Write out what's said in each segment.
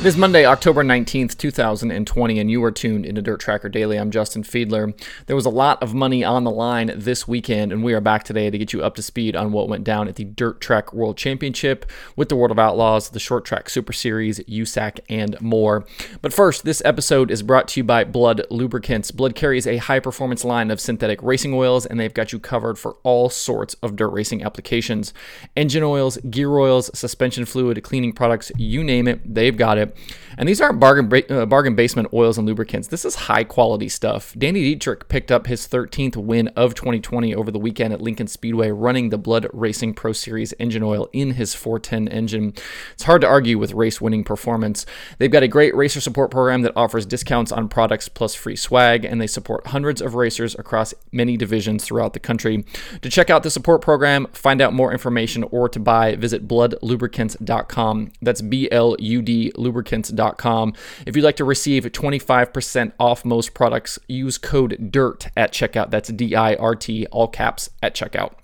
It is Monday, October 19th, 2020, and you are tuned into Dirt Tracker Daily. I'm Justin Fiedler. There was a lot of money on the line this weekend, and we are back today to get you up to speed on what went down at the Dirt Track World Championship with the World of Outlaws, the Short Track Super Series, USAC, and more. But first, this episode is brought to you by Blud Lubricants. Blud carries a high performance line of synthetic racing oils, and they've got you covered for all sorts of dirt racing applications engine oils, gear oils, suspension fluid, cleaning products, you name it, they've got it. And these aren't bargain uh, bargain basement oils and lubricants. This is high quality stuff. Danny Dietrich picked up his 13th win of 2020 over the weekend at Lincoln Speedway, running the Blud Racing Pro Series engine oil in his 410 engine. It's hard to argue with race winning performance. They've got a great racer support program that offers discounts on products plus free swag, and they support hundreds of racers across many divisions throughout the country. To check out the support program, find out more information, or to buy, visit bludlubricants.com. That's B L U D lubricants.com. If you'd like to receive 25% off most products, use code DIRT at checkout. That's D I R T, all caps at checkout.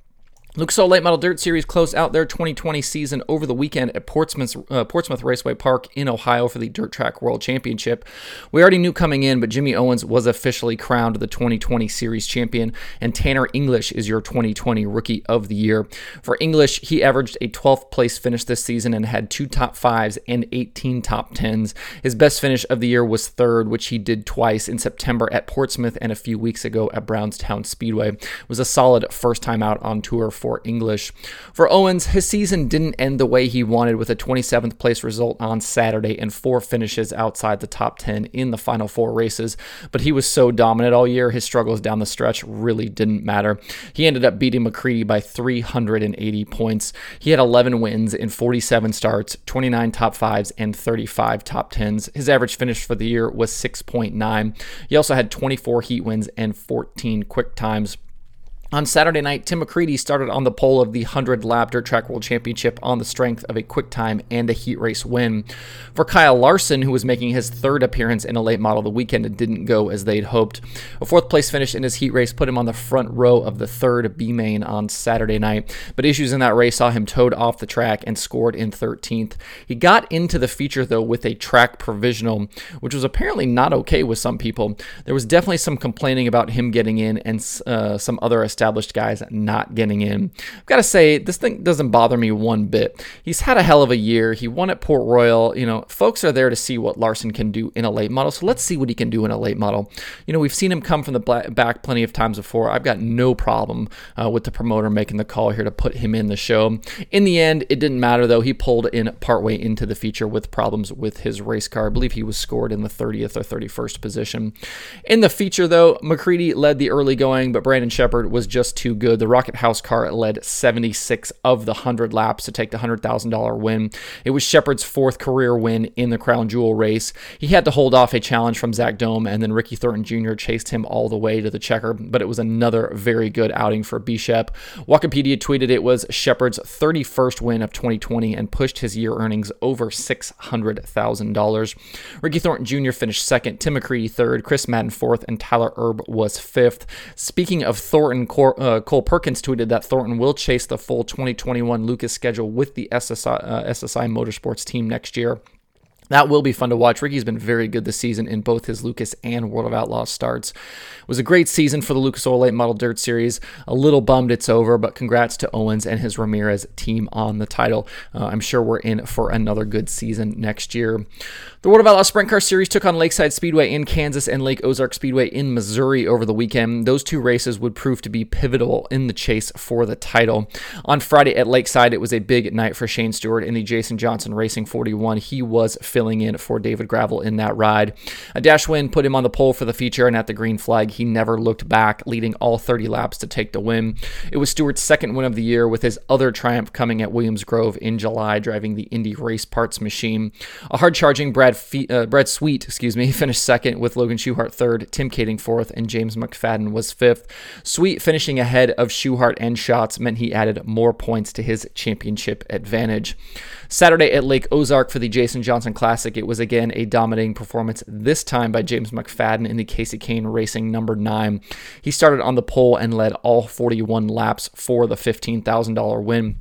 Lucas Oil Late Model Dirt Series closed out their 2020 season over the weekend at Portsmouth, uh, Portsmouth Raceway Park in Ohio for the Dirt Track World Championship. We already knew coming in, but Jimmy Owens was officially crowned the 2020 Series champion, and Tanner English is your 2020 Rookie of the Year. For English, he averaged a 12th place finish this season and had two top fives and 18 top tens. His best finish of the year was third, which he did twice in September at Portsmouth and a few weeks ago at Brownstown Speedway. It was a solid first time out on tour for English. For Owens, his season didn't end the way he wanted with a 27th place result on Saturday and four finishes outside the top 10 in the final four races, but he was so dominant all year, his struggles down the stretch really didn't matter. He ended up beating McCreadie by 380 points. He had 11 wins in 47 starts, 29 top fives, and 35 top tens. His average finish for the year was 6.9. He also had 24 heat wins and 14 quick times. On Saturday night, Tim McCreadie started on the pole of the 100 lap dirt track world championship on the strength of a quick time and a heat race win. For Kyle Larson, who was making his third appearance in a late model the weekend, it didn't go as they'd hoped. A fourth place finish in his heat race put him on the front row of the third B main on Saturday night, but issues in that race saw him towed off the track and scored in 13th. He got into the feature though with a track provisional, which was apparently not okay with some people. There was definitely some complaining about him getting in and uh, some other established guys not getting in. I've got to say, this thing doesn't bother me one bit. He's had a hell of a year. He won at Port Royal. You know, folks are there to see what Larson can do in a late model. So let's see what he can do in a late model. You know, we've seen him come from the back plenty of times before. I've got no problem uh, with the promoter making the call here to put him in the show. In the end, it didn't matter though. He pulled in partway into the feature with problems with his race car. I believe he was scored in the 30th or 31st position. In the feature though, McCreadie led the early going, but Brandon Sheppard was just too good. The Rocket House car led 76 of the 100 laps to take the $100,000 win. It was Sheppard's fourth career win in the Crown Jewel race. He had to hold off a challenge from Zack Dohm, and then Ricky Thornton Jr. chased him all the way to the checker, but it was another very good outing for B Shep. Wikipedia tweeted it was Sheppard's 31st win of 2020 and pushed his year earnings over $600,000. Ricky Thornton Jr. finished second, Tim McCreadie third, Chris Madden fourth, and Tyler Erb was fifth. Speaking of Thornton, uh, Cole Perkins tweeted that Thornton will chase the full 2021 Lucas schedule with the SSI, uh, SSI Motorsports team next year. That will be fun to watch. Ricky's been very good this season in both his Lucas and World of Outlaws starts. It was a great season for the Lucas Oil Late Model Dirt Series. A little bummed it's over, but congrats to Owens and his Ramirez team on the title. Uh, I'm sure we're in for another good season next year. The World of Outlaws Sprint Car Series took on Lakeside Speedway in Kansas and Lake Ozark Speedway in Missouri over the weekend. Those two races would prove to be pivotal in the chase for the title. On Friday at Lakeside, it was a big night for Shane Stewart in the Jason Johnson Racing 41. He was filling in for David Gravel in that ride. A dash win put him on the pole for the feature, and at the green flag, he never looked back, leading all 30 laps to take the win. It was Stewart's second win of the year, with his other triumph coming at Williams Grove in July, driving the Indy race parts machine. A hard charging Brad, Fe- uh, Brad Sweet, excuse me, finished second, with Logan Schuchart third, Tim Kaeding fourth, and James McFadden was fifth. Sweet finishing ahead of Schuchart and Schatz meant he added more points to his championship advantage. Saturday at Lake Ozark for the Jason Johnson Classic, it was again a dominating performance, this time by James McFadden in the Kasey Kahne Racing number nine. He started on the pole and led all 41 laps for the $15,000 win.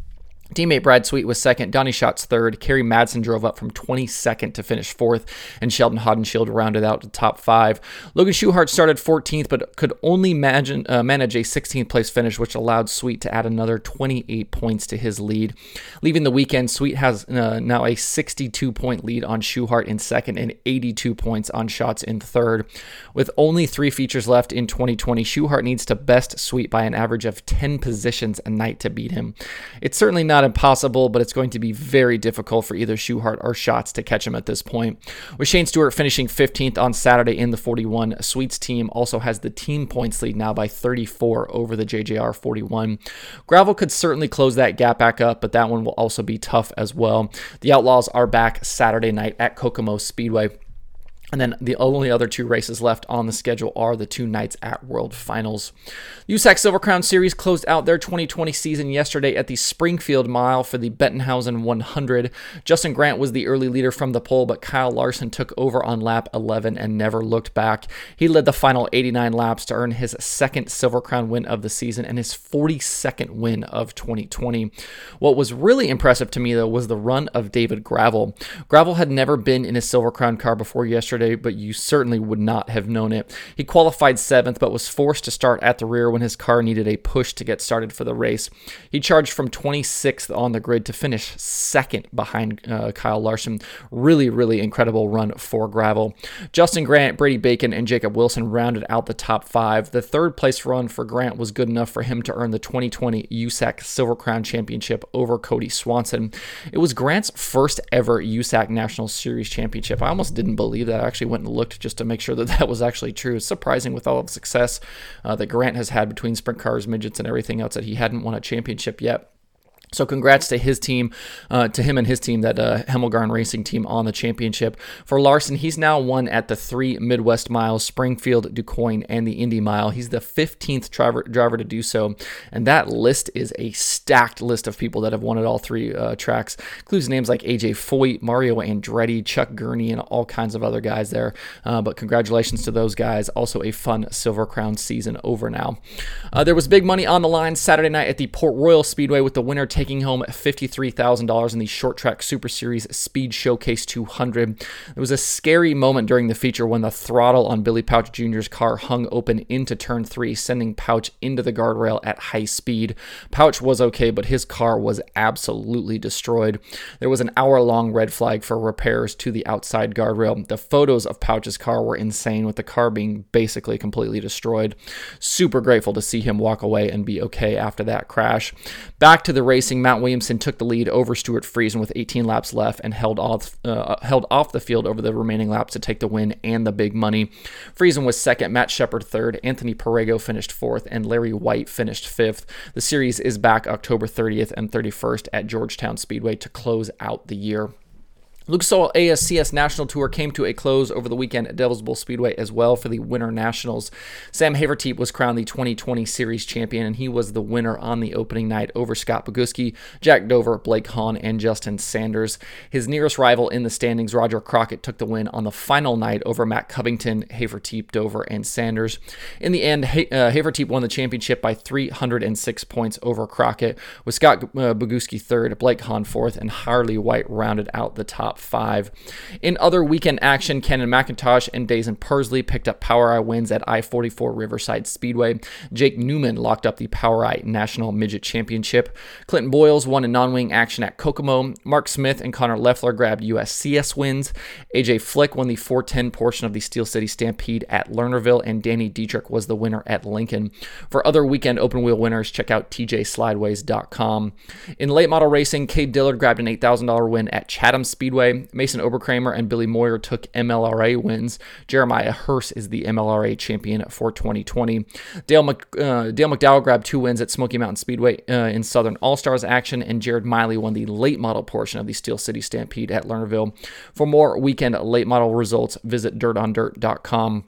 Teammate Brad Sweet was second, Donny Schatz third, Kerry Madsen drove up from 22nd to finish fourth, and Sheldon Haudenschild rounded out the top five. Logan Schuchart started 14th, but could only imagine, uh, manage a 16th place finish, which allowed Sweet to add another 28 points to his lead. Leaving the weekend, Sweet has uh, now a 62 point lead on Schuchart in second and 82 points on Schatz in third. With only three features left in 2020, Schuchart needs to best Sweet by an average of 10 positions a night to beat him. It's certainly not not impossible, but it's going to be very difficult for either Schuchart or Schatz to catch him at this point. With Shane Stewart finishing 15th on Saturday in the 41, Sweet's team also has the team points lead now by 34 over the JJR 41. Gravel could certainly close that gap back up, but that one will also be tough as well. The Outlaws are back Saturday night at Kokomo Speedway. And then the only other two races left on the schedule are the two nights at World Finals. USAC Silver Crown Series closed out their 2020 season yesterday at the Springfield Mile for the Bettenhausen 100. Justin Grant was the early leader from the pole, but Kyle Larson took over on lap 11 and never looked back. He led the final 89 laps to earn his second Silver Crown win of the season and his 42nd win of 2020. What was really impressive to me, though, was the run of David Gravel. Gravel had never been in a Silver Crown car before yesterday yesterday, but you certainly would not have known it. He qualified seventh, but was forced to start at the rear when his car needed a push to get started for the race. He charged from 26th on the grid to finish second behind uh, Kyle Larson. Really, really incredible run for Gravel. Justin Grant, Brady Bacon, and Jacob Wilson rounded out the top five. The third place run for Grant was good enough for him to earn the 2020 USAC Silver Crown Championship over Cody Swanson. It was Grant's first ever USAC National Series Championship. I almost didn't believe that actually went and looked just to make sure that that was actually true. It's surprising with all of the success uh, that Grant has had between sprint cars, midgets, and everything else that he hadn't won a championship yet. So congrats to his team, uh, to him and his team, that uh, Hemmelgarn Racing team on the championship. For Larson, he's now won at the three Midwest miles, Springfield, DuQuoin, and the Indy Mile. He's the 15th driver, driver to do so, and that list is a stacked list of people that have won at all three uh, tracks. Includes names like AJ Foyt, Mario Andretti, Chuck Gurney, and all kinds of other guys there. Uh, but congratulations to those guys. Also a fun Silver Crown season over now. Uh, there was big money on the line Saturday night at the Port Royal Speedway with the winner taking home $53,000 in the Short Track Super Series Speed Showcase 200. There was a scary moment during the feature when the throttle on Billy Pauch Jr.'s car hung open into turn three, sending Pauch into the guardrail at high speed. Pauch was okay, but his car was absolutely destroyed. There was an hour long red flag for repairs to the outside guardrail. The photos of Pauch's car were insane, with the car being basically completely destroyed. Super grateful to see him walk away and be okay after that crash. Back to the racing, Mat Williamson took the lead over Stuart Friesen with 18 laps left and held off uh, held off the field over the remaining laps to take the win and the big money. Friesen was second, Matt Sheppard third, Anthony Perrego finished fourth, and Larry Wight finished fifth. The series is back October 30th and 31st at Georgetown Speedway to close out the year. Lucas Oil ASCS National Tour came to a close over the weekend at Devil's Bowl Speedway as well for the Winter Nationals. Sam Hafertepe was crowned the 2020 Series champion, and he was the winner on the opening night over Scott Bogucki, Jack Dover, Blake Hahn, and Justin Sanders. His nearest rival in the standings, Roger Crockett, took the win on the final night over Matt Covington, Hafertepe, Dover, and Sanders. In the end, uh, Hafertepe won the championship by 306 points over Crockett, with Scott uh, Bogucki third, Blake Hahn fourth, and Harli White rounded out the top top five. In other weekend action, Kenan McIntosh and Daison Pursley picked up POWRi wins at I 44 Riverside Speedway. Jake Newman locked up the POWRi National Midget Championship. Clinton Boyles won in non wing action at Kokomo. Mark Smith and Connor Leoffler grabbed USCS wins. AJ Flick won the 410 portion of the Steel City Stampede at Lernerville, and Danny Dietrich was the winner at Lincoln. For other weekend open wheel winners, check out tjslideways.com. In late model racing, Cade Dillard grabbed an $8,000 win at Chatham Speedway. Mason Oberkramer and Billy Moyer took MLRA wins. Jeremiah Hurst is the MLRA champion for 2020. Dale, Mc, uh, Dale McDowell grabbed two wins at Smoky Mountain Speedway uh, in Southern All Stars action, and Jared Miley won the late model portion of the Steel City Stampede at Lernerville. For more weekend late model results, visit dirtondirt.com.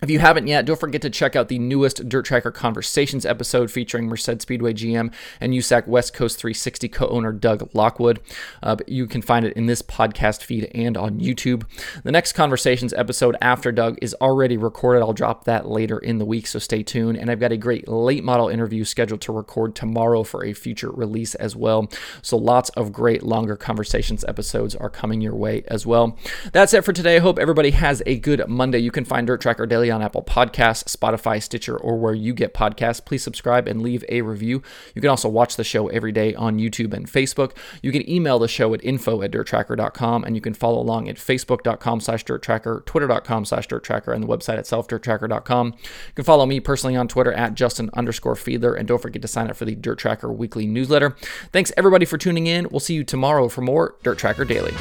If you haven't yet, don't forget to check out the newest Dirt Tracker Conversations episode featuring Merced Speedway GM and USAC West Coast 360 co owner Doug Lockwood. Uh, you can find it in this podcast feed and on YouTube. The next Conversations episode after Doug is already recorded. I'll drop that later in the week, so stay tuned. And I've got a great late model interview scheduled to record tomorrow for a future release as well. So lots of great longer Conversations episodes are coming your way as well. That's it for today. I hope everybody has a good Monday. You can find Dirt Tracker On Apple Podcasts, Spotify, Stitcher, or where you get podcasts. Please subscribe and leave a review. You can also watch the show every day on YouTube and Facebook. You can email the show at info at dirttracker.com, and you can follow along at facebook.com slash dirttracker, twitter.com slash dirttracker, and the website itself, dirttracker.com. You can follow me personally on Twitter at Justin underscore Fiedler, and don't forget to sign up for the Dirt Tracker weekly newsletter. Thanks everybody for tuning in. We'll see you tomorrow for more Dirt Tracker Daily.